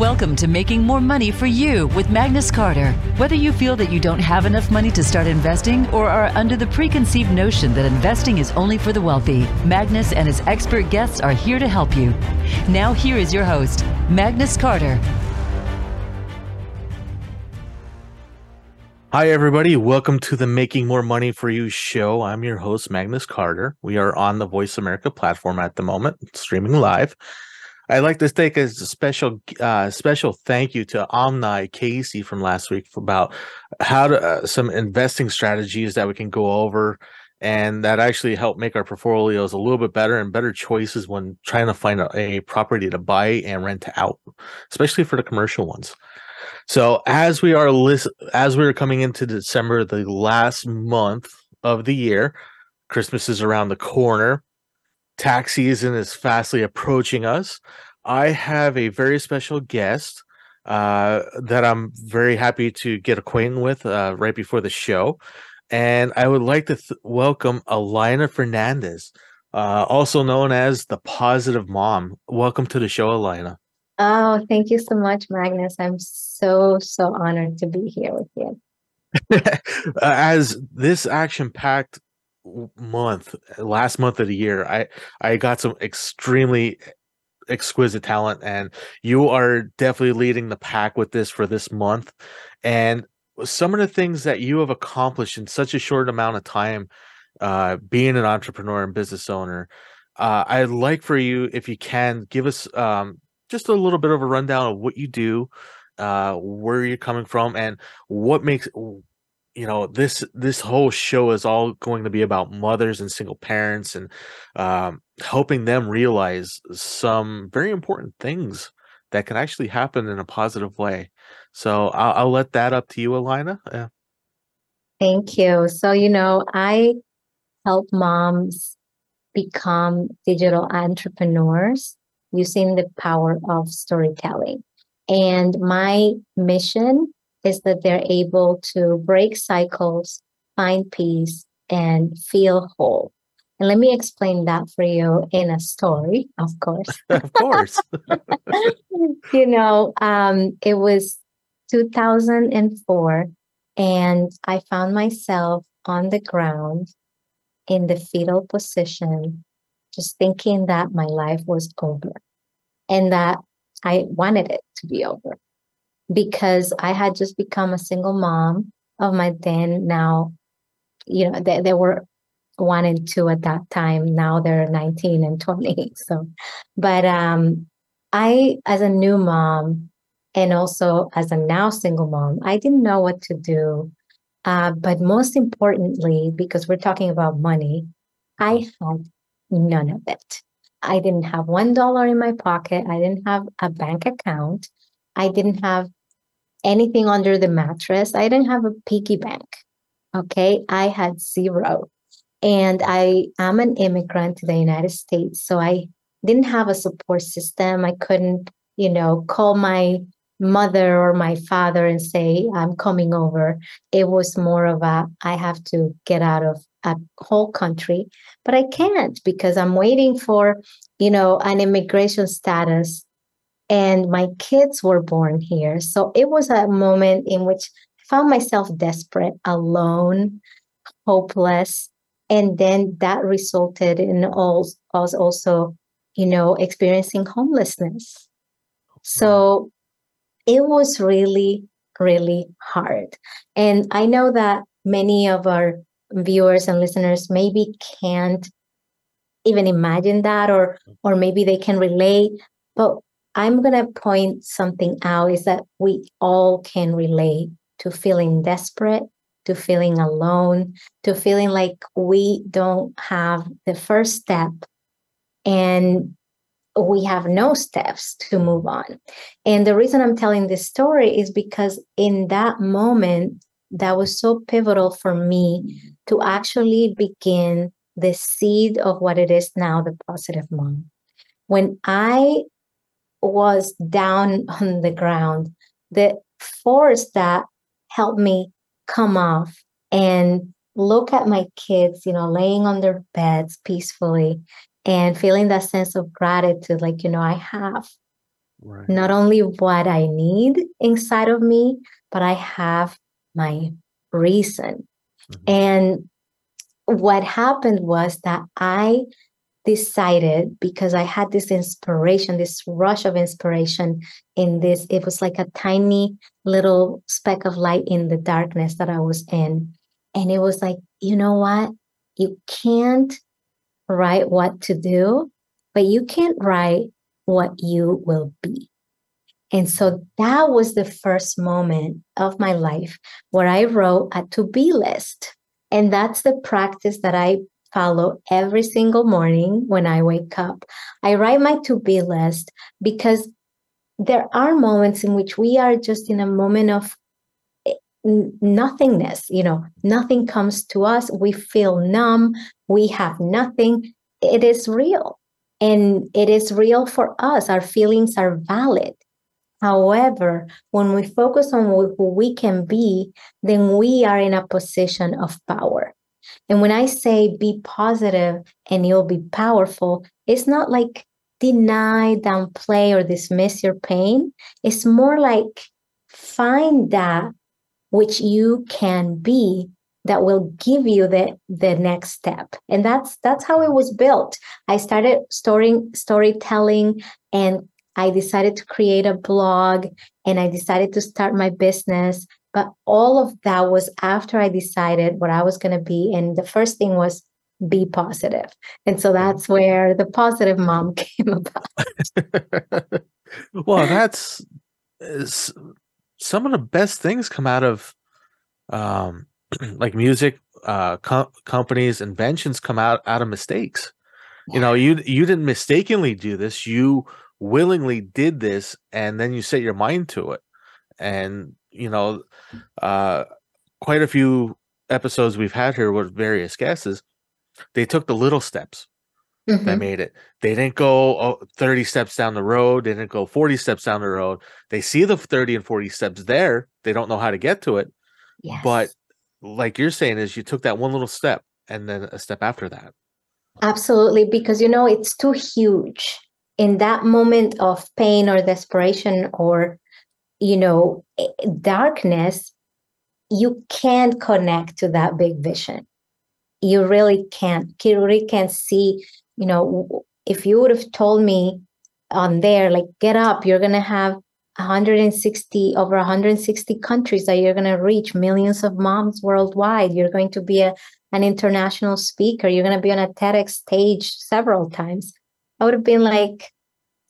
Welcome to Making More Money for You with Magnus Carter. Whether you feel that you don't have enough money to start investing or are under the preconceived notion that investing is only for the wealthy, Magnus and his expert guests are here to help you. Now, here is your host, Magnus Carter. Hi, everybody. Welcome to the Making More Money for You show. I'm your host, Magnus Carter. We are on the Voice America platform at the moment, streaming live. I'd like to take a special uh, special thank you to Omni Casey from last week about how to uh, some investing strategies that we can go over and that actually help make our portfolios a little bit better and better choices when trying to find a, a property to buy and rent out, especially for the commercial ones. So as we are list, as we are coming into December, the last month of the year, Christmas is around the corner tax season is fastly approaching us. I have a very special guest uh, that I'm very happy to get acquainted with uh, right before the show. And I would like to th- welcome Elayna Fernández, uh, also known as the Positive Mom. Welcome to the show, Elayna. Oh, thank you so much, Magnus. I'm so, so honored to be here with you. as this action packed month, last month of the year, I I got some extremely exquisite talent, and you are definitely leading the pack with this for this month. And some of the things that you have accomplished in such a short amount of time, uh, being an entrepreneur and business owner, uh, I'd like for you, if you can, give us um, just a little bit of a rundown of what you do, uh, where you're coming from, and what makes you know this this whole show is all going to be about mothers and single parents and um, helping them realize some very important things that can actually happen in a positive way. So i'll, I'll let that up to you Elayna yeah. thank you. So you know i help moms become digital entrepreneurs using the power of storytelling. And my mission is that they're able to break cycles, find peace, and feel whole. And let me explain that for you in a story, of course. of course. you know, um, it was 2004, and I found myself on the ground in the fetal position, just thinking that my life was over and that I wanted it to be over because I had just become a single mom of my then now, you know, they, they were one and two at that time. Now they're 19 and 20. So, but um, I, as a new mom, and also as a now single mom, I didn't know what to do. Uh, but most importantly, because we're talking about money, I had none of it. I didn't have one dollar in my pocket. I didn't have a bank account. I didn't have anything under the mattress. I didn't have a piggy bank. Okay. I had zero. And I am an immigrant to the United States. So I didn't have a support system. I couldn't, you know, call my mother or my father and say, I'm coming over. It was more of a, I have to get out of a whole country, but I can't because I'm waiting for, you know, an immigration status and my kids were born here. So it was a moment in which I found myself desperate, alone, hopeless. And then that resulted in all us also, you know, experiencing homelessness. So it was really, really hard. And I know that many of our viewers and listeners maybe can't even imagine that or or maybe they can relate but I'm going to point something out is that we all can relate to feeling desperate, to feeling alone, to feeling like we don't have the first step and we have no steps to move on. And the reason I'm telling this story is because in that moment, that was so pivotal for me to actually begin the seed of what it is now the positive mom. When I was down on the ground, the force that helped me come off and look at my kids, you know, laying on their beds peacefully and feeling that sense of gratitude, like, you know, I have right. not only what I need inside of me, but I have my reason. Mm-hmm. And what happened was that I decided because I had this inspiration, this rush of inspiration in this, it was like a tiny little speck of light in the darkness that I was in. And it was like, you know what? You can't write what to do, but you can't write what you will be. And so that was the first moment of my life where I wrote a to be list. And that's the practice that I follow every single morning when I wake up. I write my to be list because there are moments in which we are just in a moment of eh, nothingness you know nothing comes to us we feel numb we have nothing. It is real and it is real for us. Our feelings are valid. However when we focus on who we can be then we are in a position of power and when I say be positive and you'll be powerful, it's not like deny, downplay, or dismiss your pain. It's more like find that which you can be that will give you the the next step. And that's that's how it was built. I started storing storytelling and i decided to create a blog and i decided to start my business but all of that was after I decided what I was going to be. And the first thing was be positive. And so that's where the positive mom came about. well, that's some of the best things come out of um, like music uh, com- companies inventions come out out of mistakes yeah. you know you you didn't mistakenly do this you willingly did this and then you set your mind to it and you know, uh, quite a few episodes we've had here with various guests, they took the little steps mm-hmm. that made it. They didn't go oh, 30 steps down the road. They didn't go 40 steps down the road. They see the 30 and 40 steps there. They don't know how to get to it. Yes. But like you're saying, is you took that one little step and then a step after that. Absolutely. Because, you know, it's too huge in that moment of pain or desperation or you know eh, darkness you can't connect to that big vision. You really can't. You really can't see you know if you would have told me on there like get up you're to have 160 over 160 countries that you're going to reach millions of moms worldwide. You're going to be a, an international speaker. You're going to be on a TEDx stage several times. I would have been like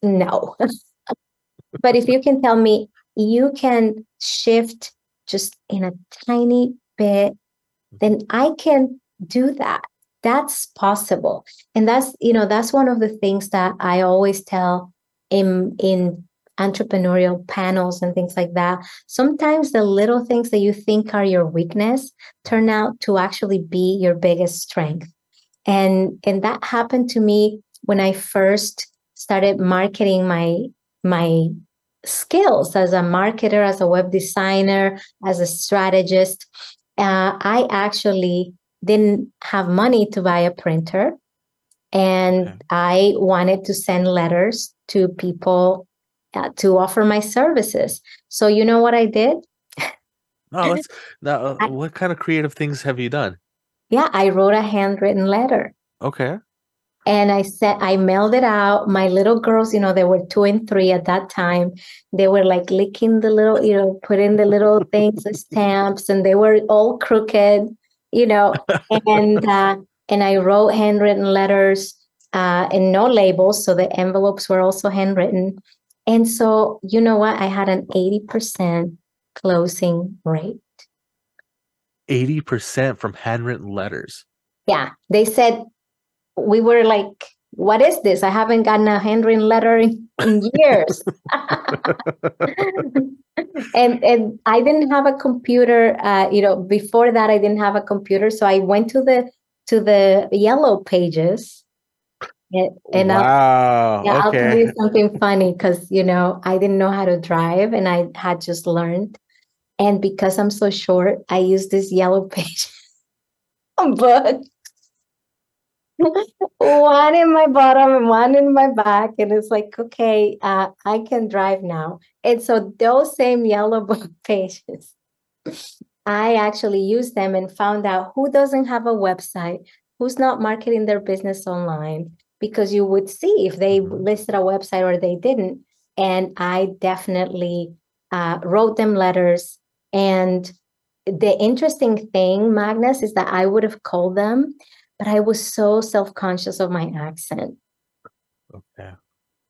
no. But if you can tell me you can shift just in a tiny bit, then I can do that. That's possible. And that's, you know, that's one of the things that I always tell in in entrepreneurial panels and things like that. Sometimes the little things that you think are your weakness turn out to actually be your biggest strength. And and that happened to me when I first started marketing my my skills as a marketer, as a web designer, as a strategist. Uh, I actually didn't have money to buy a printer. And okay. I wanted to send letters to people uh, to offer my services. So, you know what I did? Oh, now, uh, what kind of creative things have you done? Yeah, I wrote a handwritten letter. Okay and I said I mailed it out. My little girls, you know, they were two and three at that time. They were like licking the little, you know, putting the little things, the stamps, and they were all crooked, you know. and uh, and I wrote handwritten letters uh, and no labels, so the envelopes were also handwritten. And so, you know what? I had an eighty percent closing rate. Eighty percent from handwritten letters. Yeah, they said we were like, what is this? I haven't gotten a handwritten letter in, in years. and and I didn't have a computer. Uh, you know, before that, I didn't have a computer, so I went to the to the yellow pages. And, and wow. I'll, yeah, okay. I'll tell you something funny because you know I didn't know how to drive, and I had just learned. And because I'm so short, I use this yellow page book one in my bottom and one in my back. And it's like, okay, uh, I can drive now. And so those same yellow book pages, I actually used them and found out who doesn't have a website, who's not marketing their business online, because you would see if they Mhm. listed a website or they didn't. And I definitely uh, wrote them letters. And the interesting thing, Magnus, is that I would have called them, but I was so self conscious of my accent. Okay.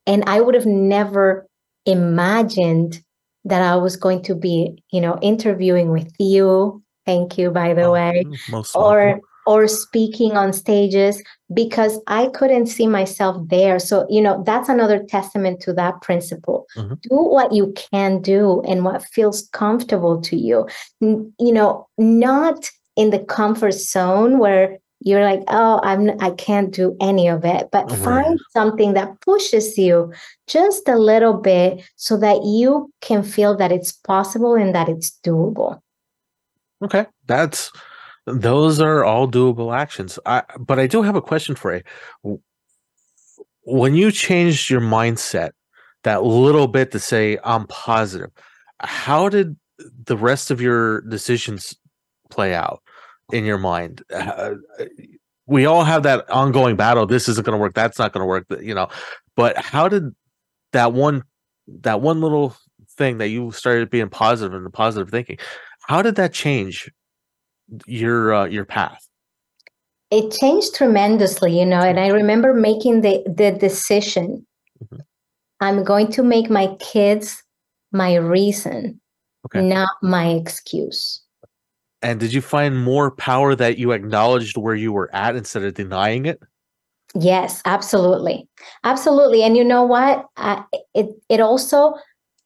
And I would have never imagined that I was going to be, you know, interviewing with you. Thank you, by the Oh, way Most or welcome. or speaking on stages because I couldn't see myself there. So, you know, that's another testament to that principle. Mhm. Do what you can do and what feels comfortable to you. N- You know, not in the comfort zone where you're like, oh, I'm I can't do any of it, but find something that pushes you just a little bit so that you can feel that it's possible and that it's doable. Okay. That's those are all doable actions. I but I do have a question for you. When you changed your mindset that little bit to say I'm positive, how did the rest of your decisions play out in your mind? Uh, we all have that ongoing battle. This isn't going to work. That's not going to work. You know, but how did that one that one little thing that you started being positive and the positive thinking? How did that change your uh, your path? it changed tremendously you know and i remember making the the decision Mhm. i'm going to make my kids my reason Okay. not my excuse And did you find more power that you acknowledged where you were at instead of denying it? yes absolutely absolutely and you know what uh, it it also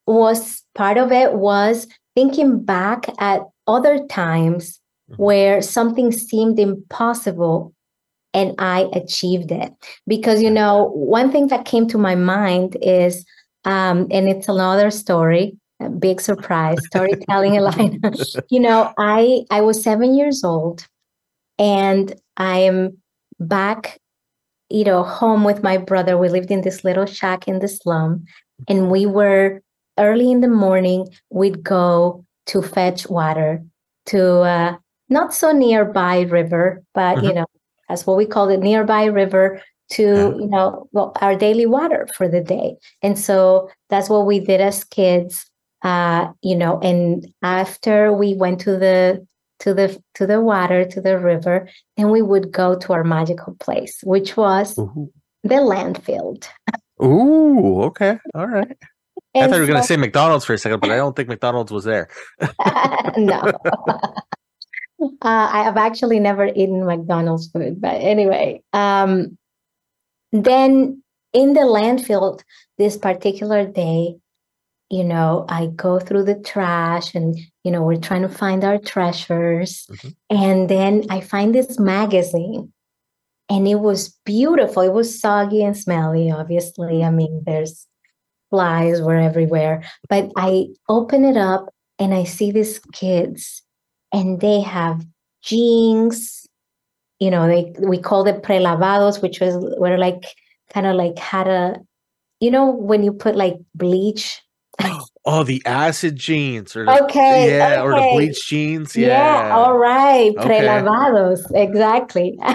was part of it was thinking back at other times Mhm. where something seemed impossible and I achieved it. Because, you know, one thing that came to my mind is, um, and it's another story, a big surprise, storytelling, Elayna. you know, I I was seven years old and I'm back, you know, home with my brother. We lived in this little shack in the slum, and we were early in the morning, we'd go to fetch water to uh, not so nearby river, but you Mhm. know, that's what we call it, nearby river to you know well, our daily water for the day. And so that's what we did as kids. Uh, you know, and after we went to the to the to the water to the river, then we would go to our magical place, which was Ooh, the landfill. Ooh okay, all right. I thought you were going to say McDonald's for a second, but I don't think McDonald's was there. no. uh, I have actually never eaten McDonald's food, but anyway. Um, then in the landfill, this particular day, you know, I go through the trash and, you know, we're trying to find our treasures. Mhm. And then I find this magazine and it was beautiful. It was soggy and smelly, obviously. I mean, there's flies were everywhere. But I open it up and I see these kids and they have jeans. You know, they we called it prelavados, which was were like kind of like had a you know when you put like bleach. Oh, the acid jeans, or the, Okay, yeah, or the okay. bleach jeans. Yeah, all right, Okay. prelavados, exactly.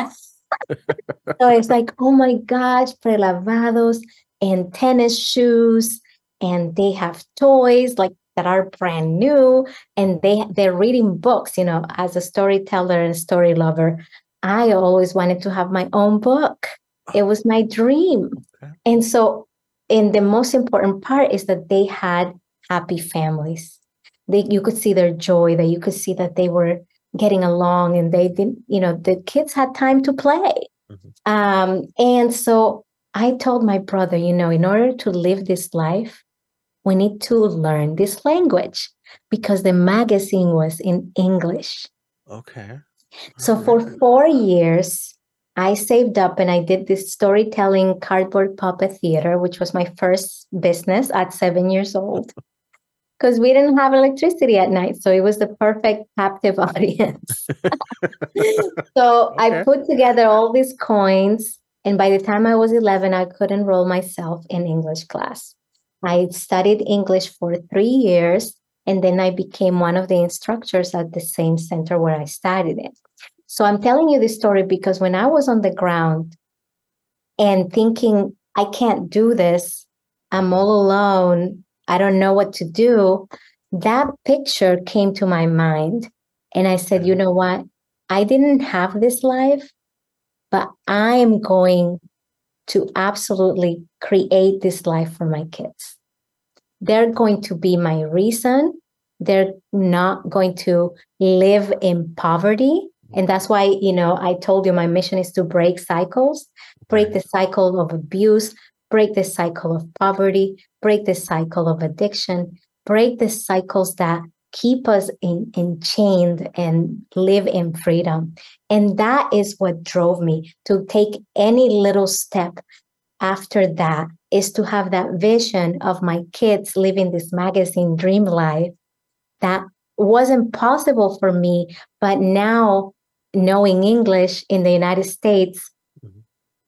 so it's like, oh my gosh, prelavados and tennis shoes, and they have toys like that are brand new, and they they're reading books. You know, as a storyteller and story lover, I always wanted to have my own book. Ah. It was my dream, Okay. and so, and the most important part is that they had happy families. They, you could see their joy. That you could see that they were getting along, and they didn't. You know, the kids had time to play. Mhm. Um, and so I told my brother, you know, in order to live this life, we need to learn this language because the magazine was in English. okay. So All for four years, I saved up and I did this storytelling cardboard puppet theater, which was my first business at seven years old. because we didn't have electricity at night. So it was the perfect captive audience. so okay. I put together all these coins. And by the time I was 11, I could enroll myself in English class. I studied English for three years. And then I became one of the instructors at the same center where I studied it. So I'm telling you this story because when I was on the ground and thinking, I can't do this, I'm all alone, I don't know what to do, that picture came to my mind. And I said, you know what? I didn't have this life, but I'm going to absolutely create this life for my kids. They're going to be my reason. They're not going to live in poverty. And that's why, you know, I told you my mission is to break cycles, break the cycle of abuse, break the cycle of poverty, break the cycle of addiction, break the cycles that keep us in, enchained and live in freedom. And that is what drove me to take any little step after that is to have that vision of my kids living this magazine dream life that wasn't possible for me. But now, knowing English in the United States, mm-hmm.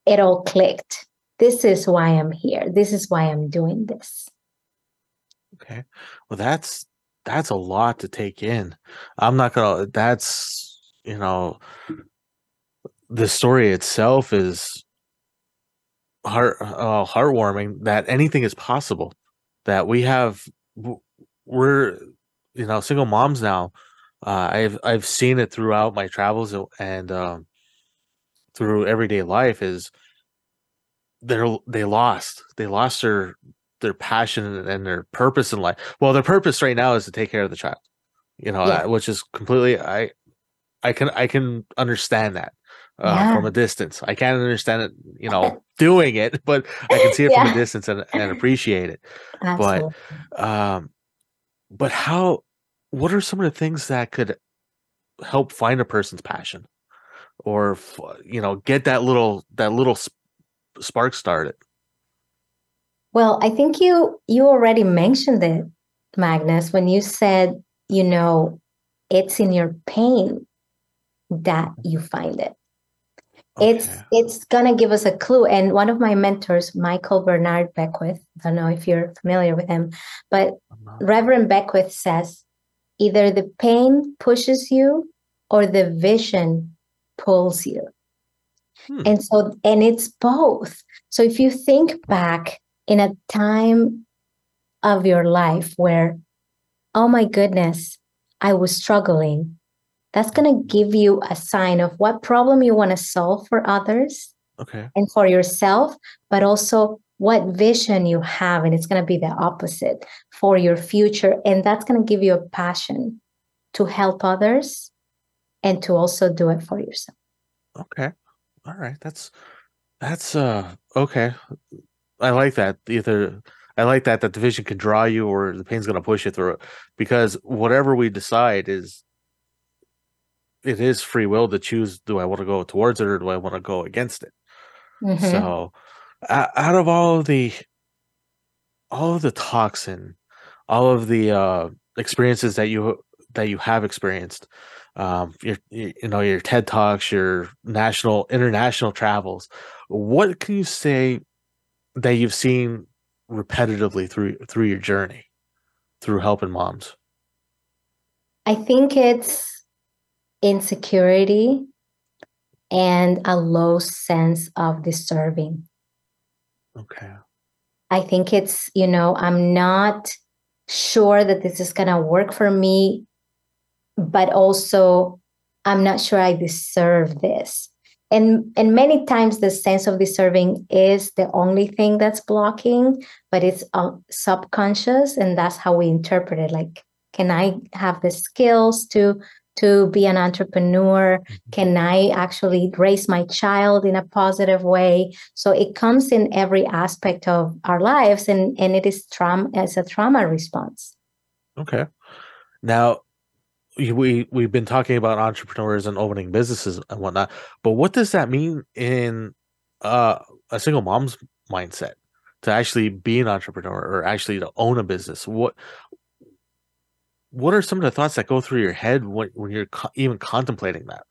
it all clicked this is why I'm here. This is why I'm doing this. Okay. Well, that's that's a lot to take in. I'm not gonna. That's you know, the story itself is heart uh, heartwarming. That anything is possible. That we have, we're you know single moms now. Uh, I've I've seen it throughout my travels and um, through everyday life. Is they're they lost they lost their their passion and their purpose in life well their purpose right now is to take care of the child you know yeah. which is completely i i can i can understand that uh, yeah. from a distance i can't understand it you know doing it but i can see it yeah. from a distance and, and appreciate it Absolutely. but um but how what are some of the things that could help find a person's passion or you know get that little that little spark started? Well, I think you you already mentioned it, Magnus, when you said, you know, it's in your pain that you find it. Okay. It's it's gonna give us a clue. And one of my mentors, Michael Bernard Beckwith, I don't know if you're familiar with him, but Reverend Beckwith says either the pain pushes you or the vision pulls you. Hmm. And so, and it's both. So if you think back in a time of your life where, oh my goodness, I was struggling, that's going to give you a sign of what problem you want to solve for others okay. and for yourself, but also what vision you have. And it's going to be the opposite for your future. And that's going to give you a passion to help others and to also do it for yourself. Okay all right that's that's uh okay i like that either i like that that the vision can draw you or the pain's going to push you through it because whatever we decide is it is free will to choose do i want to go towards it or do i want to go against it mm-hmm. so uh, out of all of the all of the toxin all of the uh experiences that you that you have experienced um, your you know your TED talks, your national international travels. What can you say that you've seen repetitively through through your journey through helping moms? I think it's insecurity and a low sense of deserving. Okay. I think it's, you know, I'm not sure that this is going to work for me but also I'm not sure I deserve this. And and many times the sense of deserving is the only thing that's blocking, but it's uh, subconscious, and that's how we interpret it. Like, can I have the skills to to be an entrepreneur? Mm-hmm. Can I actually raise my child in a positive way? So it comes in every aspect of our lives, and and it is trauma as a trauma response. Okay. Now, we we've been talking about entrepreneurs and opening businesses and whatnot, but what does that mean in uh, a single mom's mindset to actually be an entrepreneur or actually to own a business? What what are some of the thoughts that go through your head when, when you're co- even contemplating that?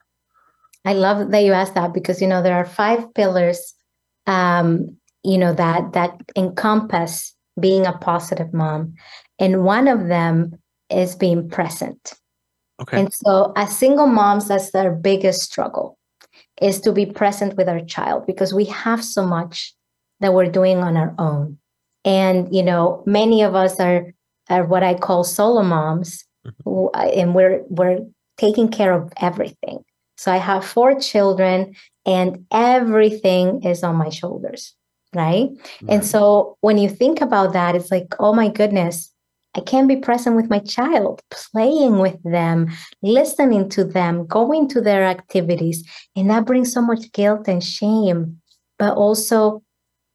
I love that you asked that because you know there are five pillars, um, you know that that encompass being a positive mom, and one of them is being present. Okay. And so, as single moms, that's their biggest struggle is to be present with our child because we have so much that we're doing on our own. And you know, many of us are are what I call solo moms, mm-hmm. and we're we're taking care of everything. So I have four children, and everything is on my shoulders, right? right? And so when you think about that, it's like, oh my goodness, I can be present with my child, playing with them, listening to them, going to their activities. And that brings so much guilt and shame. But also,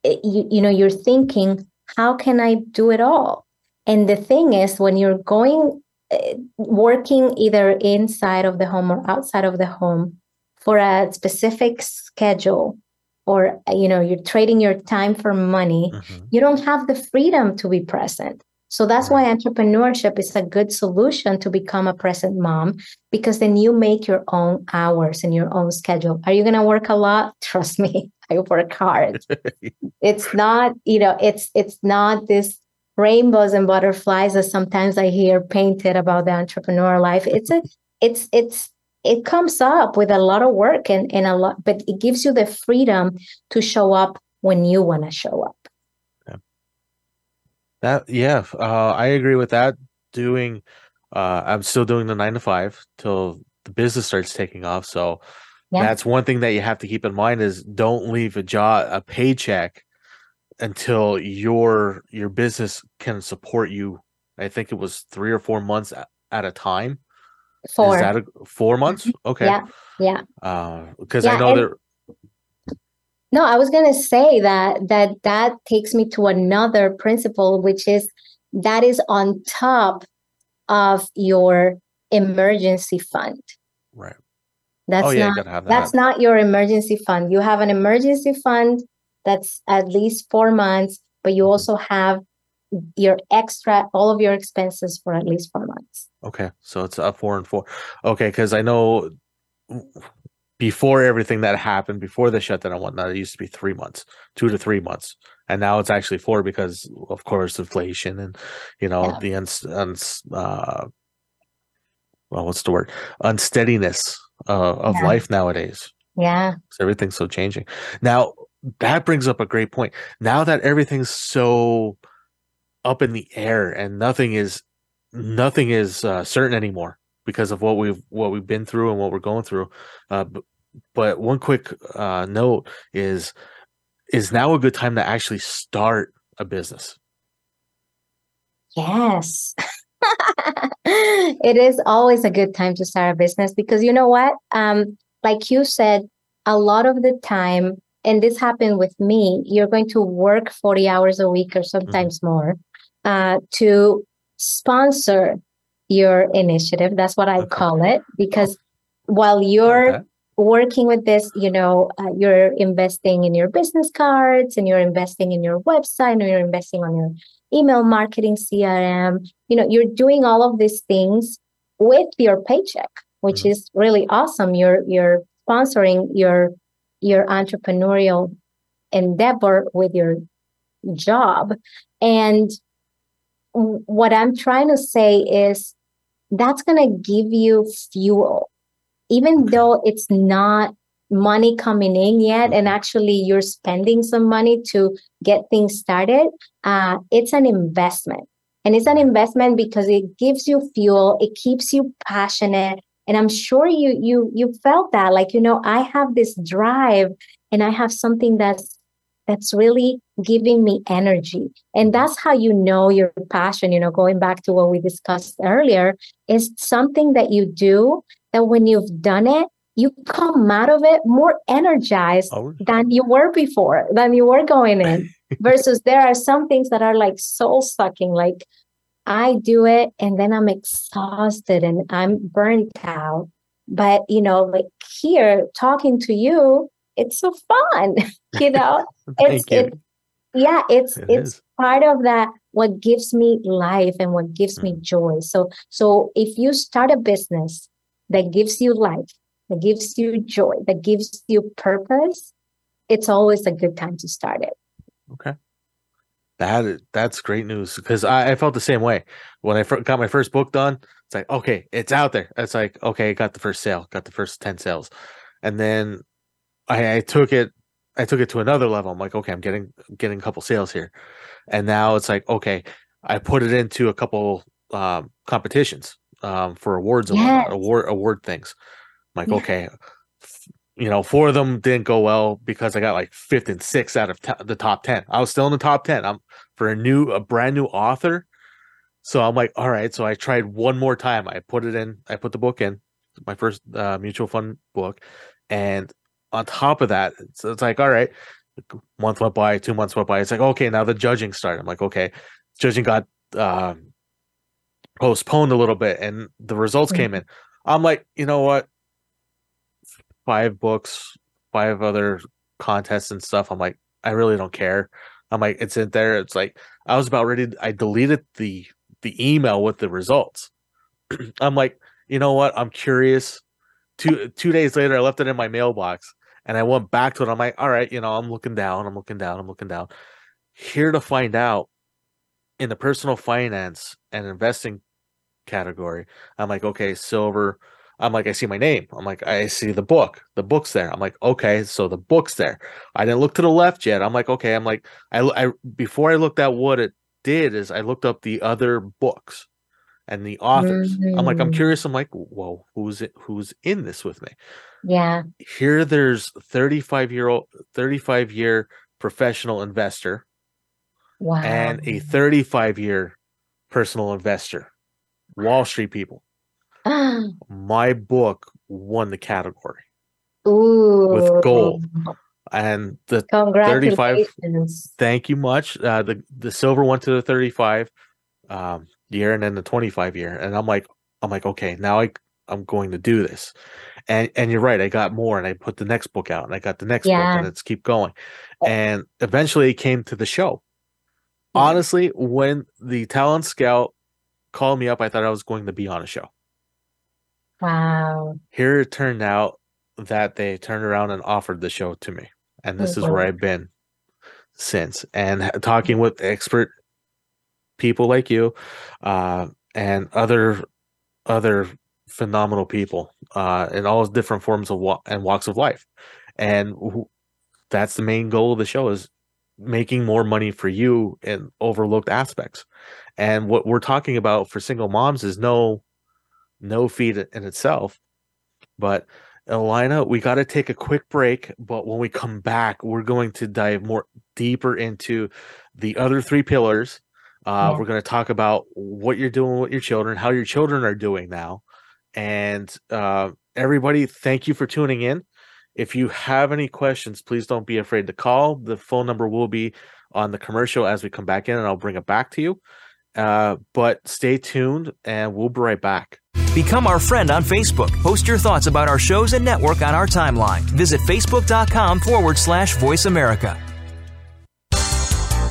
eh, you, you know, you're thinking, how can I do it all? And the thing is, when you're going, uh, working either inside of the home or outside of the home for a specific schedule, or you know you're trading your time for money mm-hmm. you don't have the freedom to be present so that's why entrepreneurship is a good solution to become a present mom because then you make your own hours and your own schedule. Are you going to work a lot? Trust me, I work hard. it's not, you know, it's it's not this rainbows and butterflies that sometimes I hear painted about the entrepreneur life. It's a it's it's it comes up with a lot of work and, and a lot, but it gives you the freedom to show up when you want to show up. That yeah, uh, I agree with that. Doing, uh, I'm still doing the nine to five till the business starts taking off. So yeah. that's one thing that you have to keep in mind is don't leave a job, a paycheck, until your your business can support you. I think it was three or four months at a time. Four. Is that a, four months? Mm-hmm. Okay. Yeah. Yeah. Because uh, yeah, I know there no, I was going to say that that that takes me to another principle, which is that is on top of your emergency fund. Right. That's oh, yeah, not that. that's not your emergency fund. You have an emergency fund that's at least four months, but you mm-hmm. also have your extra all of your expenses for at least four months. Okay, so it's a four and four. Okay, because I know before everything that happened, before the shutdown and whatnot, it used to be three months, two to three months, and now it's actually four because, of course, inflation and you know yeah. the uns, uns uh, well, what's the word? Unsteadiness uh, of yeah. life nowadays. Yeah, so everything's so changing. Now that brings up a great point. Now that everything's so up in the air and nothing is nothing is uh, certain anymore because of what we've what we've been through and what we're going through. Uh, but, but one quick uh, note is is now a good time to actually start a business? Yes. it is always a good time to start a business because you know what? Um, like you said, a lot of the time, and this happened with me, you're going to work 40 hours a week or mm-hmm. sometimes mm-hmm. more uh, to sponsor your initiative. That's what I okay. call it because while you're okay. working with this, you know, uh, you're investing in your business cards and you're investing in your website and you're investing on your email marketing CRM. You know, you're doing all of these things with your paycheck, which mm-hmm. is really awesome. You're you're sponsoring your your entrepreneurial endeavor with your job and what I'm trying to say is that's going to give you fuel, even though it's not money coming in yet, and mm-hmm. actually you're spending some money to get things started. Uh, it's an investment. And it's an investment because it gives you fuel, it keeps you passionate. And I'm sure you you you felt that. Like, you know, I have this drive and I have something that's that's really giving me energy. And that's how you know your passion, you know, going back to what we discussed earlier, is something that you do that when you've done it, you come out of it more energized oh. than you were before, than you were going in. Versus there are some things that are like soul sucking, like I do it and then I'm exhausted and I'm burnt out. But, you know, like here talking to you, it's so fun, you know. it's you. it, yeah it's It it's is. part of that what gives me life and what gives me mm. joy so so if you start a business that gives you life that gives you joy that gives you purpose it's always a good time to start it Okay. That that's great news because I, I felt the same way when I fir- got my first book done. It's like okay, it's out there. It's like okay, I got the first sale, got the first ten sales, and then I, I took it. I took it to another level. I'm like, okay, I'm getting getting a couple sales here, and now it's like okay, I put it into a couple um, competitions um, for awards Yes. award award things. I'm like Yeah. okay, you know, four of them didn't go well because I got like fifth and sixth out of t- the top ten. I was still in the top ten. I'm for a new, a brand new author. So I'm like, all right. So I tried one more time. I put it in. I put the book in, my first uh, mutual fund book, and on top of that, it's, it's like, all right. Month went by, two months went by. It's like, okay, now the judging started. I'm like, okay, judging got um, postponed a little bit, and the results came in. I'm like, you know what? Five books, five other contests and stuff. I'm like, I really don't care. I'm like, it's in there. It's like I was about ready. I deleted the the email with the results. I'm like, you know what? I'm curious. Two two days later, I left it in my mailbox and I went back to it. I'm like, all right, you know, I'm looking down, I'm looking down, I'm looking down. Here to find out in the personal finance and investing category, I'm like, okay, silver. I'm like, I see my name. I'm like, I see the book. The book's there. I'm like, okay, so the book's there. I didn't look to the left yet. I'm like, okay. I'm like, I, I before I looked at what it did is I looked up the other books and the authors. I'm like, I'm Mm. curious. I'm like, whoa, who's it? Who's in this with me? yeah Here, there's 35 year old, 35 year professional investor wow and a 35 year personal investor, Wall Street people. My book won the category, Ooh. With gold. and the Congratulations. thank you much. Uh, the the silver went to the 35 um, year and then the 25 year, and I'm like, I'm like, okay, now I I'm going to do this, and and you're right, I got more, and I put the next book out, and I got the next book, Yeah. and it's keep going, and eventually it came to the show. Yeah. Honestly, when the talent scout called me up, I thought I was going to be on a show. Wow. Here it turned out that they turned around and offered the show to me, and this is Mhm. where I've been since. And talking with expert people like you, uh, and other other phenomenal people uh, in all different forms of wa- and walks of life, and who, that's the main goal of the show is making more money for you in overlooked aspects. And what we're talking about for single moms is no no feed in itself. But Elayna, we got to take a quick break. But when we come back, we're going to dive more deeper into the other three pillars. Uh, Yeah. We're going to talk about what you're doing with your children, how your children are doing now. And uh, everybody, thank you for tuning in. If you have any questions, please don't be afraid to call. The phone number will be on the commercial as we come back in, and I'll bring it back to you. Uh, but stay tuned, and we'll be right back. Become our friend on Facebook. Post your thoughts about our shows and network on our timeline. Visit facebook.com forward slash voice America.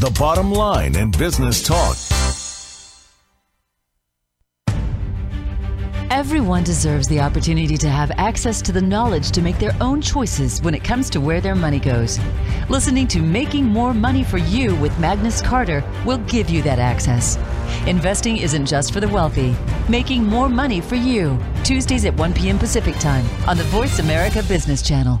the bottom line in business talk. Everyone deserves the opportunity to have access to the knowledge to make their own choices when it comes to where their money goes. Listening to Making More Money for You with Magnus Carter will give you that access. Investing isn't just for the wealthy. Making more money for you. Tuesdays at 1 p.m. Pacific Time on the Voice America Business Channel.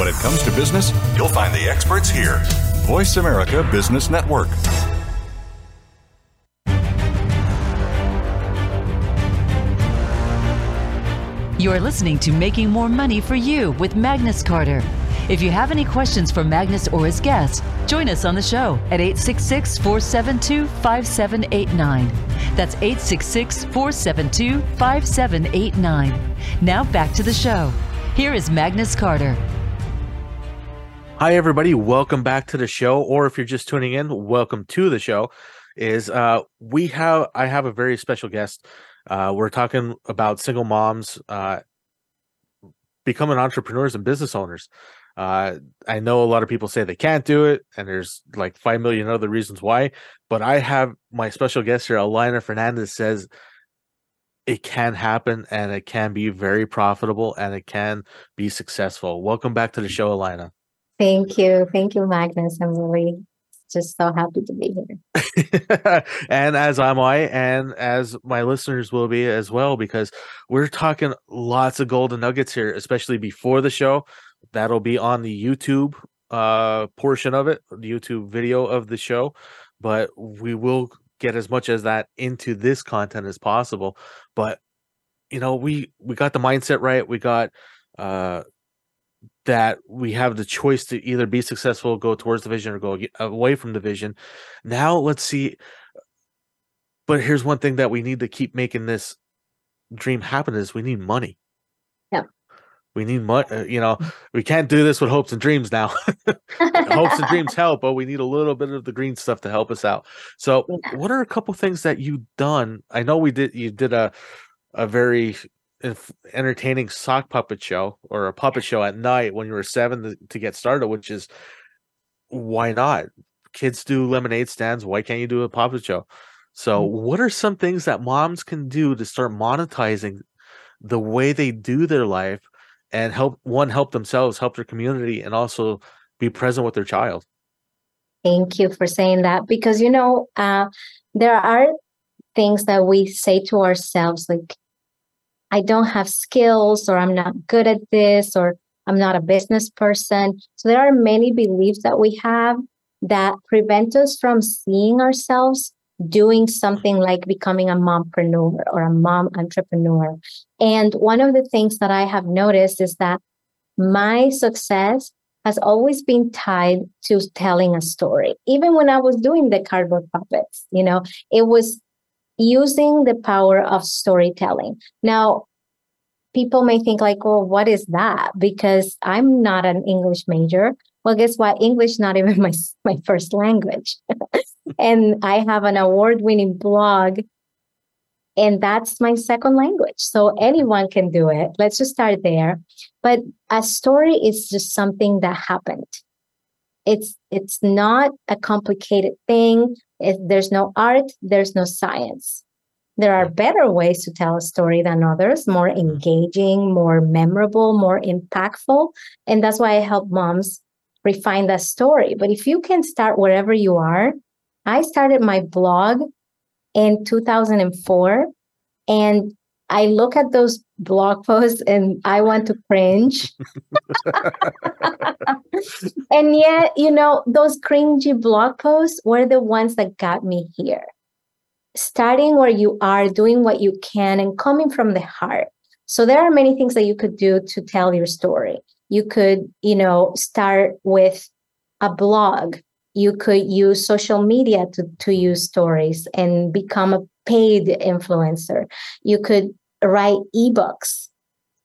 When it comes to business, you'll find the experts here. Voice America Business Network. You're listening to Making More Money for You with Magnus Carter. If you have any questions for Magnus or his guests, join us on the show at 866 472 5789. That's 866 472 5789. Now back to the show. Here is Magnus Carter. Hi, everybody. Welcome back to the show. Or if you're just tuning in, welcome to the show. Is uh, we have I have a very special guest. Uh, we're talking about single moms uh, becoming entrepreneurs and business owners. Uh, I know a lot of people say they can't do it, and there's like five million other reasons why. But I have my special guest here, Elayna Fernández, says it can happen and it can be very profitable and it can be successful. Welcome back to the show, Elayna. Thank you. Thank you, Magnus. I'm really just so happy to be here. and as am I, and as my listeners will be as well, because we're talking lots of golden nuggets here, especially before the show. That'll be on the YouTube uh portion of it, the YouTube video of the show. But we will get as much as that into this content as possible. But you know, we we got the mindset right. We got uh that we have the choice to either be successful, go towards the vision, or go away from the vision. Now let's see. But here's one thing that we need to keep making this dream happen: is we need money. Yeah. We need money. Uh, you know, we can't do this with hopes and dreams now. hopes and dreams help, but we need a little bit of the green stuff to help us out. So, yeah. what are a couple things that you've done? I know we did. You did a a very entertaining sock puppet show or a puppet show at night when you were seven to, to get started, which is why not? Kids do lemonade stands. Why can't you do a puppet show? So, mm-hmm. what are some things that moms can do to start monetizing the way they do their life and help one help themselves, help their community, and also be present with their child? Thank you for saying that because you know uh, there are things that we say to ourselves like I don't have skills or I'm not good at this or I'm not a business person. So there are many beliefs that we have that prevent us from seeing ourselves doing something like becoming a mompreneur or a mom entrepreneur. And one of the things that I have noticed is that my success has always been tied to telling a story. Even when I was doing the cardboard puppets, you know, it was using the power of storytelling. Now, people may think like, "Oh, what is that?" Because I'm not an English major. Well, guess what? English not even my my first language, and I have an award-winning blog, and that's my second language. So anyone can do it. Let's just start there. But a story is just something that happened. It's it's not a complicated thing. If there's no art, there's no science. There are better ways to tell a story than others, more engaging, more memorable, more impactful. And that's why I help moms refine that story. But if you can start wherever you are, I started my blog in 2004 and I look at those blog posts and I want to cringe. and yet, you know, those cringy blog posts were the ones that got me here. Starting where you are, doing what you can, and coming from the heart. So there are many things that you could do to tell your story. You could, you know, start with a blog. You could use social media to, to use stories and become a paid influencer. You could write ebooks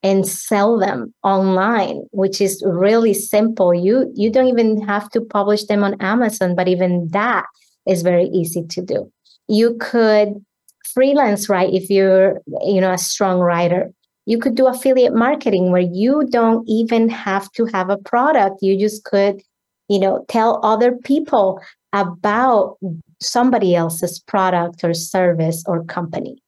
and sell them online which is really simple you you don't even have to publish them on amazon but even that is very easy to do you could freelance write if you're you know a strong writer You could do affiliate marketing where you don't even have to have a product. You just could, you know, tell other people about somebody else's product or service or company.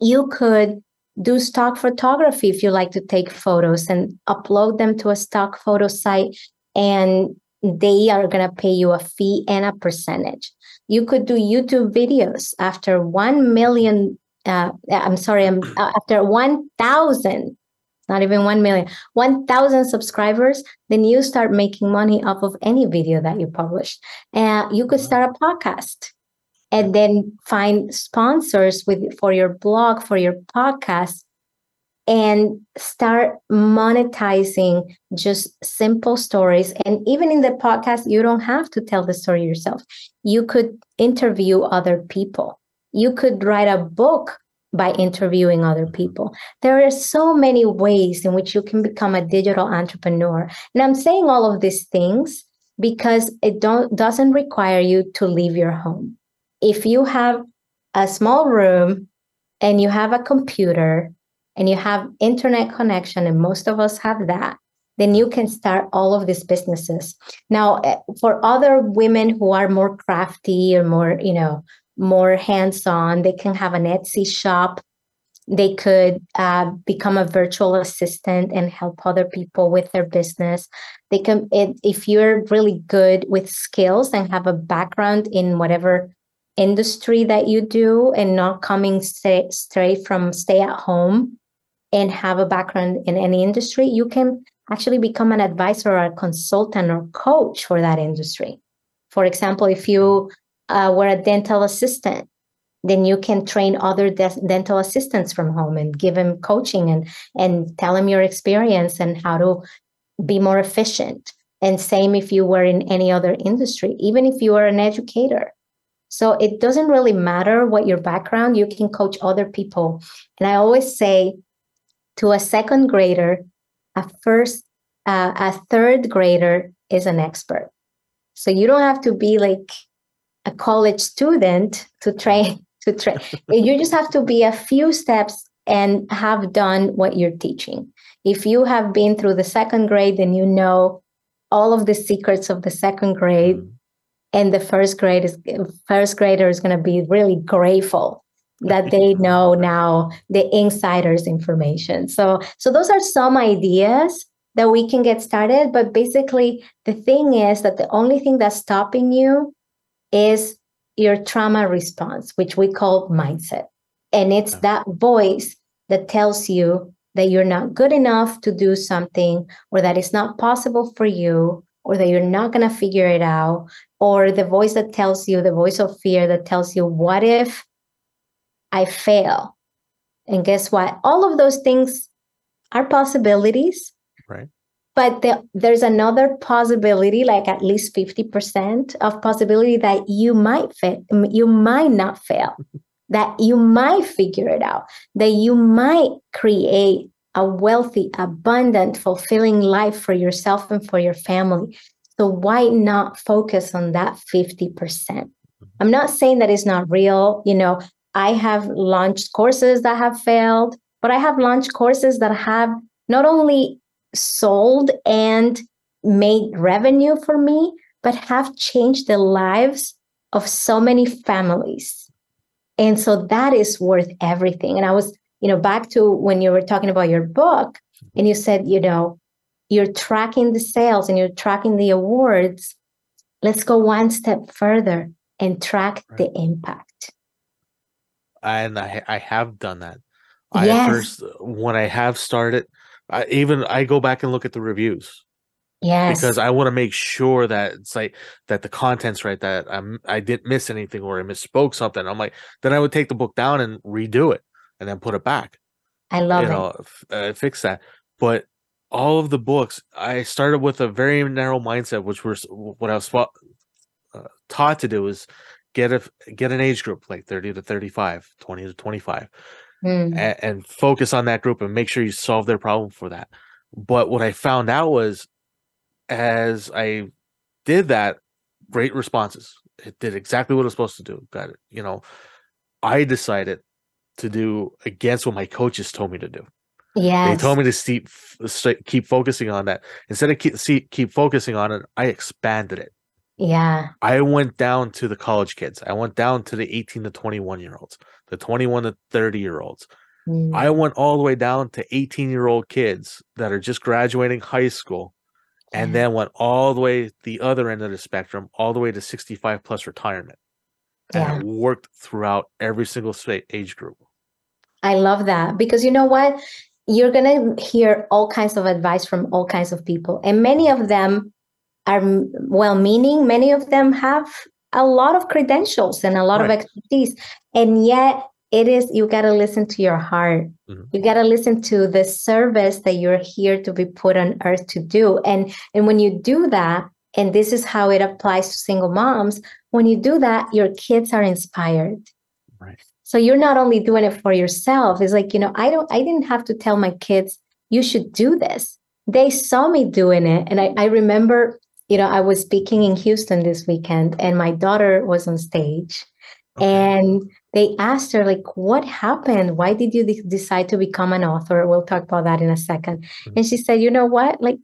You could do stock photography if you like to take photos and upload them to a stock photo site and they are going to pay you a fee and a percentage. You could do YouTube videos after 1 million, uh, I'm sorry, um, uh, after 1,000, not even 1 million, 1,000 subscribers, then you start making money off of any video that you publish. And uh, you could start a podcast and then find sponsors with for your blog, for your podcast, and start monetizing just simple stories. And even in the podcast, you don't have to tell the story yourself. You could interview other people. You could write a book by interviewing other people. There are so many ways in which you can become a digital entrepreneur. And I'm saying all of these things because it don't doesn't require you to leave your home. If you have a small room and you have a computer and you have internet connection, and most of us have that, then you can start all of these businesses. Now, eh, for other women who are more crafty or more, you know, more hands-on, they can have an Etsy shop. They could uh, become a virtual assistant and help other people with their business. They can, if you're really good with skills and have a background in whatever industry that you do and not coming straight, straight from stay at home and have a background in any industry, you can actually become an advisor or a consultant or coach for that industry. For example, if you uh, were a dental assistant, then you can train other de- dental assistants from home and give them coaching and and tell them your experience and how to be more efficient. And same if you were in any other industry, even if you are an educator. So it doesn't really matter what your background, you can coach other people. And I always say to a second grader, a first, uh, a third grader is an expert. So you don't have to be like a college student to train to train. you just have to be a few steps and have done what you're teaching. If you have been through the second grade, then you know all of the secrets of the second grade. Mm. And the first grade is first grader is going to be really grateful that they know now the insiders information. So so those are some ideas that we can get started but basically the thing is that the only thing that's stopping you is your trauma response which we call mindset. And it's that voice that tells you that you're not good enough to do something or that it's not possible for you or that you're not going to figure it out or the voice that tells you the voice of fear that tells you what if I fail. And guess what? All of those things are possibilities. Right. But the, there's another possibility, like at least 50% of possibility that you might fail, you might not fail, that you might figure it out, that you might create a wealthy, abundant, fulfilling life for yourself and for your family. So why not focus on that 50%? Mm-hmm. I'm not saying that it's not real. You know, I have launched courses that have failed, but I have launched courses that have not only sold and made revenue for me, but have changed the lives of so many families. And so that is worth everything. And I was, you know, back to when you were talking about your book and you said, you know, you're tracking the sales and you're tracking the awards. Let's go one step further and track right. the impact and I I have done that. I yes. first when I have started, I even I go back and look at the reviews. Yes. Because I want to make sure that it's like that the content's right, that I'm I didn't miss anything or I misspoke something. I'm like, then I would take the book down and redo it and then put it back. I love you it. Know, uh, fix that. But all of the books, I started with a very narrow mindset, which was what I was uh, taught to do is get a get an age group like 30 to 35 20 to 25 mm. and, and focus on that group and make sure you solve their problem for that but what i found out was as i did that great responses it did exactly what it was supposed to do got it you know i decided to do against what my coaches told me to do Yeah. They told me to see, keep focusing on that. Instead of keep see, keep focusing on it, I expanded it. Yeah. I went down to the college kids. I went down to the 18 to 21 year olds, the 21 to 30 year olds. Mm. I went all the way down to 18 year old kids that are just graduating high school and then went all the way the other end of the spectrum, all the way to 65 plus retirement. And Yeah. it worked throughout every single age group. I love that because you know what? You're going to hear all kinds of advice from all kinds of people, and many of them are well meaning. Many of them have a lot of credentials and a lot of expertise. And yet, it is, you got to listen to your heart. Mhm. You got to listen to the service that you're here to be put on earth to do. And, and when you do that, and this is how it applies to single moms, when you do that, your kids are inspired. Right. So you're not only doing it for yourself. It's like, you know, I don't I didn't have to tell my kids, you should do this. They saw me doing it. And I, I remember, you know, I was speaking in Houston this weekend and my daughter was on stage. And they asked her, like, what happened? Why did you de- decide to become an author? We'll talk about that in a 2nd Mhm. And she said, you know what? Like,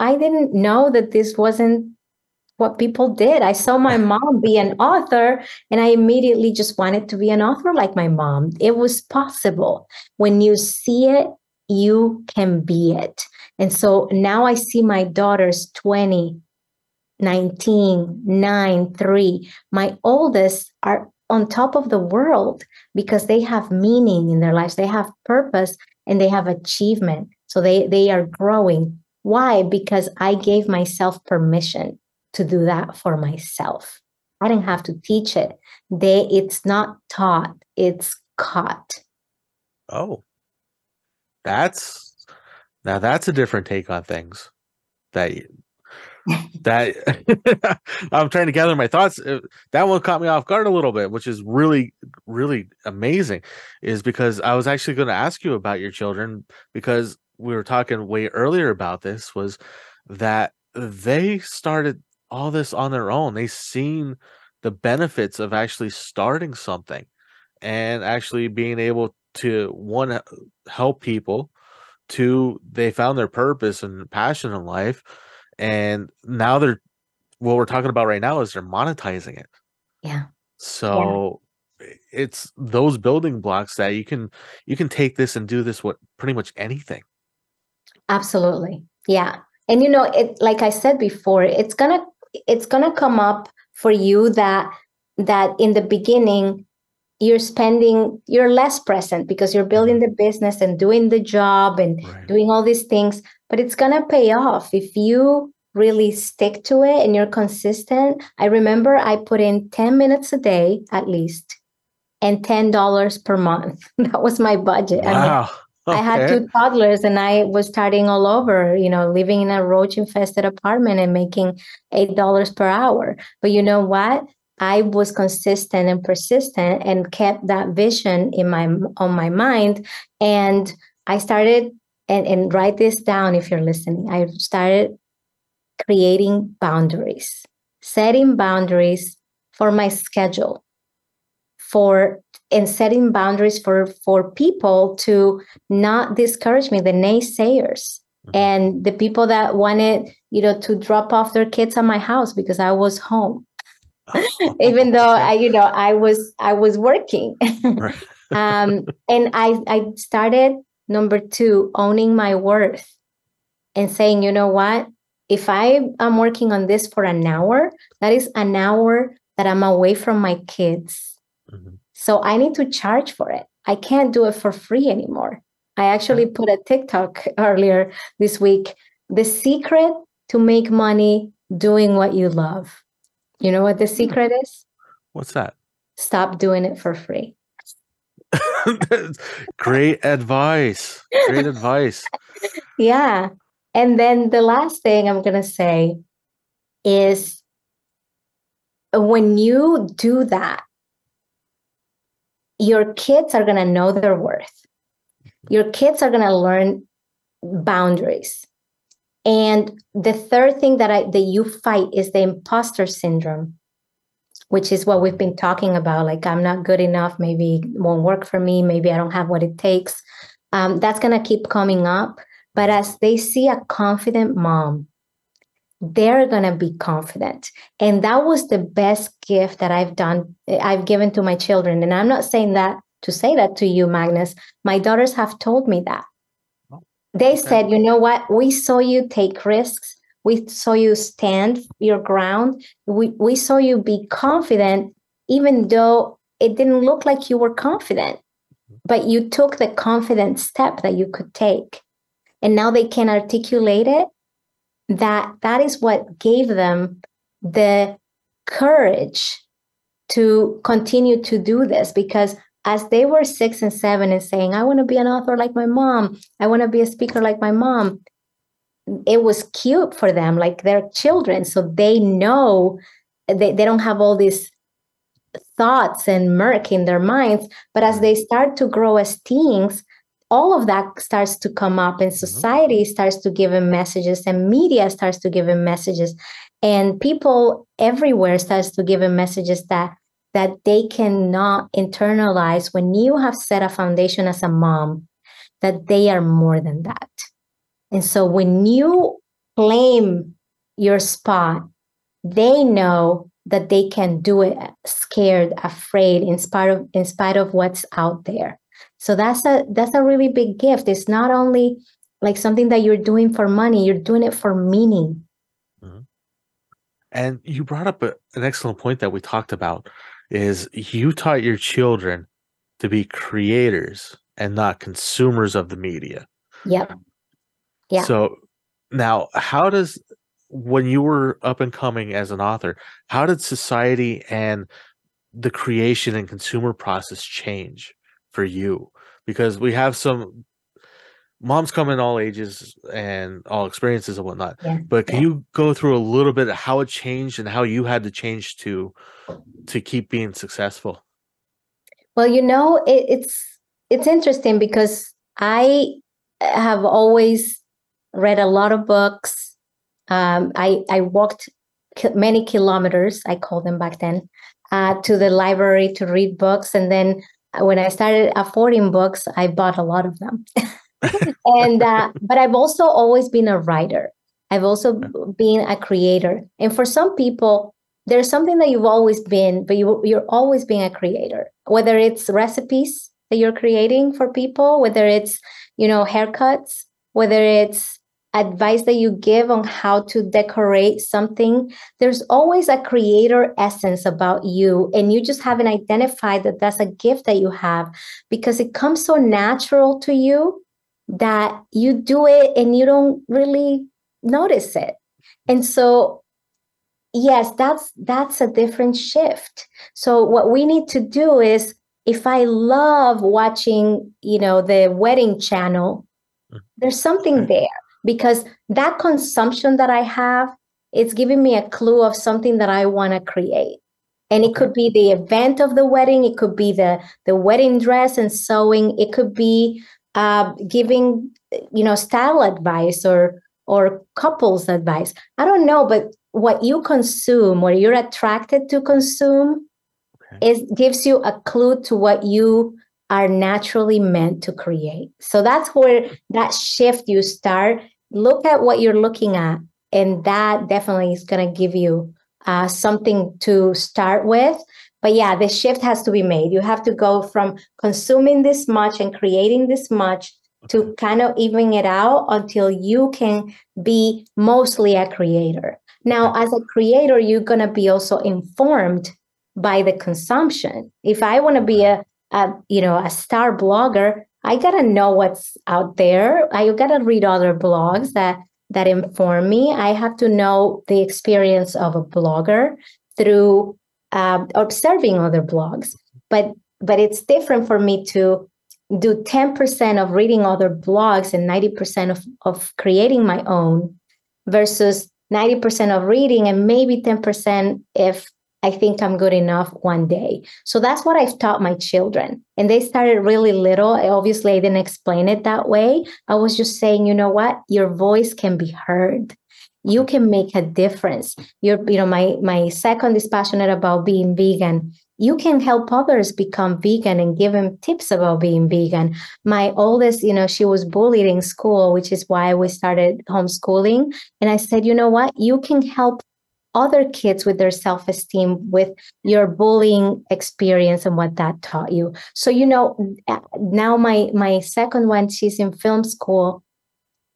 I didn't know that this wasn't what people did. I saw my mom be an author, and I immediately just wanted to be an author like my mom. It was possible. When you see it, you can be it. And so now I see my daughters 20, 19, 9, 3. My oldest are on top of the world because they have meaning in their lives, they have purpose, and they have achievement. So they, they are growing. Why? Because I gave myself permission to do that for myself. I didn't have to teach it. They it's not taught, it's caught. Oh, that's now that's a different take on things. That that I'm trying to gather my thoughts. Uh, That one caught me off guard a little bit, which is really, really amazing. Is because I was actually going to ask you about your children because we were talking way earlier about this. Was that they started all this on their own? They seen the benefits of actually starting something and actually being able to one help people two they found their purpose and passion in life and now they're what we're talking about right now is they're monetizing it Yeah. so i- it's those building blocks that you can you can take this and do this with pretty much anything Absolutely. Yeah. And you know, it like I said before, it's gonna it's gonna come up for you that that in the beginning you're spending you're less present because you're building mm-hmm. the business and doing the job and Right. doing all these things, but it's gonna pay off if you really stick to it and you're consistent. I remember I put in 10 minutes a day at least and $10 per month. That was my budget. I mean, wow I had two toddlers and I was starting all over, you know, living in a roach infested apartment and making $8 per hour. But you know what? I was consistent and persistent and kept that vision in my on my mind and I started and and write this down if you're listening. I started creating boundaries, setting boundaries for my schedule for and setting boundaries for for people to not discourage me the naysayers. Mhm. and the people that wanted you know to drop off their kids at my house because i was home. Even though i you know i was i was working. Um and i i started number two owning my worth and saying you know what? If i am working on this for an hour that is an hour that i'm away from my kids. So I need to charge for it. I can't do it for free anymore. I actually put a TikTok earlier this week. The secret to make money doing what you love. You know what the hmm. secret is? what's that Stop doing it for free. great advice great advice Yeah. And then the last thing I'm going to say is when you do that, your kids are going to know their worth. Your kids are going to learn boundaries. And the third thing that I that you fight is the imposter syndrome, which is what we've been talking about. Like I'm not good enough, maybe won't work for me, maybe I don't have what it takes. um, that's going to keep coming up. But as they see a confident mom, they're going to be confident. And that was the best gift that I've done, I've given to my children. And I'm not saying that to say that to you, Magnus. My daughters have told me that. Oh, they said, you know what? We saw you take risks. We saw you stand your ground. We, we saw you be confident, even though it didn't look like you were confident. Mm-hmm. But you took the confident step that you could take. And now they can articulate it. That that is what gave them the courage to continue to do this because as they were six and seven and saying, I want to be an author like my mom, I want to be a speaker like my mom, it was cute for them, like they're children. So they know they, they don't have all these thoughts and murk in their minds. But as they start to grow as teens, all of that starts to come up and mm-hmm. society starts to give him messages and media starts to give him messages. And people everywhere starts to give him messages that that they cannot internalize when you have set a foundation as a mom that they are more than that. And so when you claim your spot they know that they can do it scared afraid in spite of in spite of what's out there so that's a that's a really big gift. It's not only like something that you're doing for money you're doing it for meaning. Mm-hmm. and you brought up a, an excellent point that we talked about is you taught your children to be creators and not consumers of the media. Yep. Yeah. So now how does when you were up and coming as an author how did society and the creation and consumer process change for you because we have some moms come in all ages and all experiences and whatnot. Yeah. But can yeah. you go through a little bit of how it changed and how you had to change to to keep being successful? Well, you know, it, it's it's interesting because I have always read a lot of books. Um, I I walked many kilometers. I called them back then uh, to the library to read books, and then when I started affording books, I bought a lot of them. and uh, but I've also always been a writer. I've also been a creator. And for some people, there's something that you've always been, but you you're always being a creator. Whether it's recipes that you're creating for people, whether it's you know haircuts, whether it's advice that you give on how to decorate something, there's always a creator essence about you. And you just haven't identified that that's a gift that you have because it comes so natural to you that you do it and you don't really notice it. And so yes that's that's a different shift so what we need to do is if i love watching you know the wedding channel mm. there's something there because that consumption that I have, it's giving me a clue of something that I want to create. And it could be the event of the wedding, it could be the the wedding dress and sewing, it could be uh, giving you know style advice or or couples advice. I don't know, but what you consume, what you're attracted to consume, okay. is gives you a clue to what you are naturally meant to create. So that's where that shift you start. Look at what you're looking at, and that definitely is going to give you uh, something to start with. But yeah, the shift has to be made. You have to go from consuming this much and creating this much to kind of even it out until you can be mostly a creator. Now, as a creator, you're going to be also informed by the consumption. If I want to be a a you know a star blogger i gotta know what's out there. I gotta read other blogs that that inform me. I have to know the experience of a blogger through uh, observing other blogs. But but it's different for me to do 10% of reading other blogs and 90% of, of creating my own versus 90% of reading and maybe 10% if I think I'm good enough one day. So that's what I've taught my children. And they started really little. Obviously, I didn't explain it that way. I was just saying, you know what? Your voice can be heard. you can make a difference you're you know my my second is passionate about being vegan you can help others become vegan and give them tips about being vegan my oldest you know she was bullied in school which is why we started homeschooling and i said you know what you can help other kids with their self-esteem with your bullying experience and what that taught you. So you know now my my second one she's in film school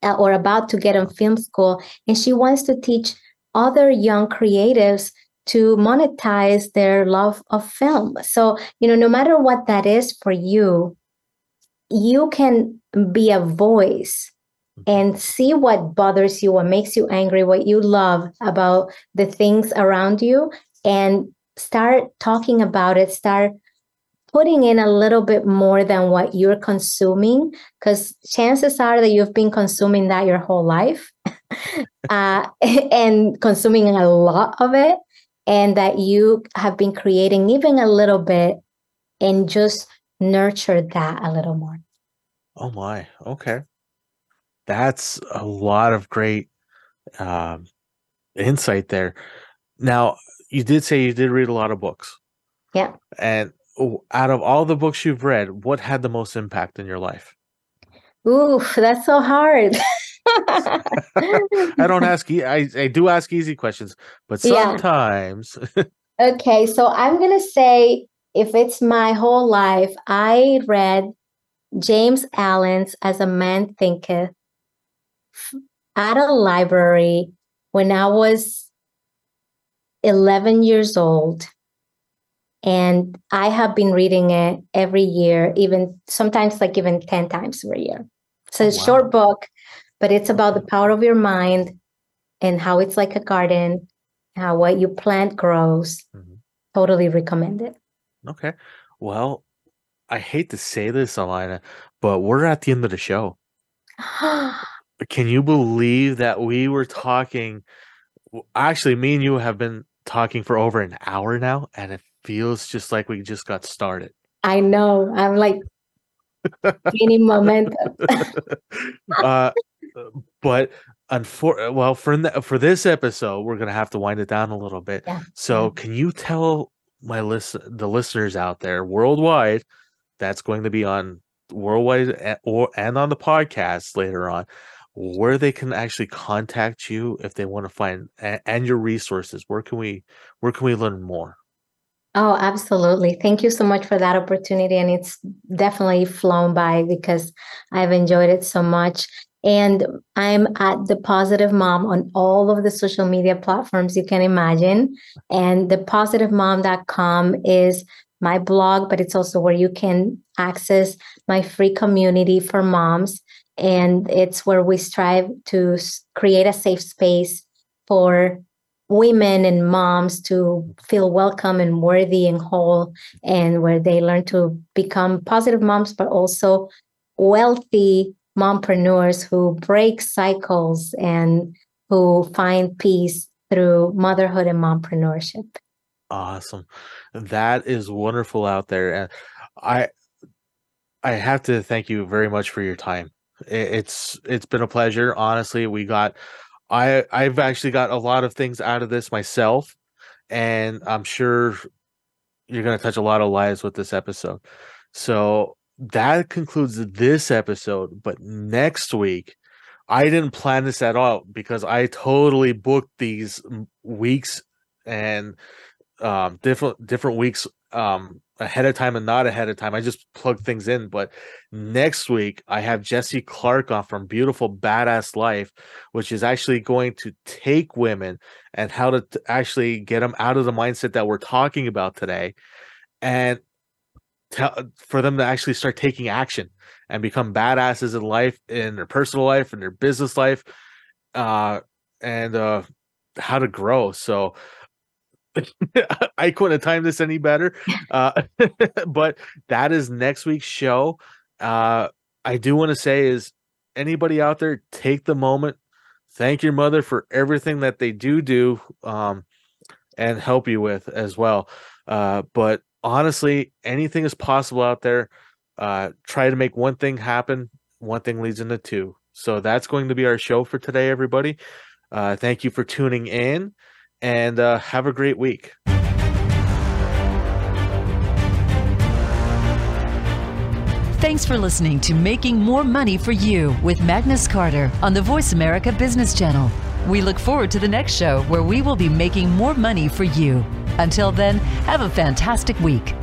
uh, or about to get in film school and she wants to teach other young creatives to monetize their love of film. So you know no matter what that is for you you can be a voice and see what bothers you, what makes you angry, what you love about the things around you, and start talking about it. Start putting in a little bit more than what you're consuming, because chances are that you've been consuming that your whole life uh, and consuming a lot of it, and that you have been creating even a little bit and just nurture that a little more. Oh my. Okay that's a lot of great um, insight there. Now, you did say you did read a lot of books. Yeah. And out of all the books you've read, what had the most impact in your life? Ooh, that's so hard. I don't ask. I I do ask easy questions, but sometimes. Yeah. okay, so I'm gonna say if it's my whole life, I read James Allen's "As a Man Thinketh," at a library when I was 11 years old. And I have been reading it every year, even sometimes like even 10 times per year. So it's a wow. short book, but it's about the power of your mind and how it's like a garden, how what you plant grows. Mm-hmm. Totally recommend it. Okay. Well, I hate to say this, Elayna, but we're at the end of the show. Can you believe that we were talking? Actually, me and you have been talking for over an hour now, and it feels just like we just got started. I know. I'm like gaining momentum. uh, but unfor- well, for the, for this episode, we're gonna have to wind it down a little bit. Yeah. So, can you tell my list the listeners out there worldwide that's going to be on worldwide and, or and on the podcast later on where they can actually contact you if they want to find and your resources where can we where can we learn more? Oh absolutely. Thank you so much for that opportunity and it's definitely flown by because i've enjoyed it so much. And i'm at the positive mom on all of the social media platforms you can imagine. And the positivemom.com is my blog but it's also where you can access my free community for moms and it's where we strive to create a safe space for women and moms to feel welcome and worthy and whole and where they learn to become positive moms but also wealthy mompreneurs who break cycles and who find peace through motherhood and mompreneurship. Awesome. That is wonderful out there and i i have to thank you very much for your time it's it's been a pleasure honestly we got i i've actually got a lot of things out of this myself and i'm sure you're going to touch a lot of lives with this episode. So that concludes this episode but next week i didn't plan this at all because i totally booked these weeks and um different different weeks um ahead of time and not ahead of time. I just plug things in. But next week, I have Jesse Clark on from Beautiful Badass Life, which is actually going to take women and how to t- actually get them out of the mindset that we're talking about today and tell for them to actually start taking action and become badasses in life, in their personal life, in their business life, uh, and uh, how to grow. So, I couldn't have timed this any better. Uh, but that is next week's show. Uh, I do want to say is anybody out there take the moment, thank your mother for everything that they do do, um, and help you with as well. Uh, but honestly, anything is possible out there. Uh, try to make one thing happen. One thing leads into two. So that's going to be our show for today, everybody. Uh, thank you for tuning in and uh, have a great week. Thanks for listening to Making More Money for You with Magnus Carter on the Voice America Business Channel. We look forward to the next show where we will be making more money for you. Until then, have a fantastic week.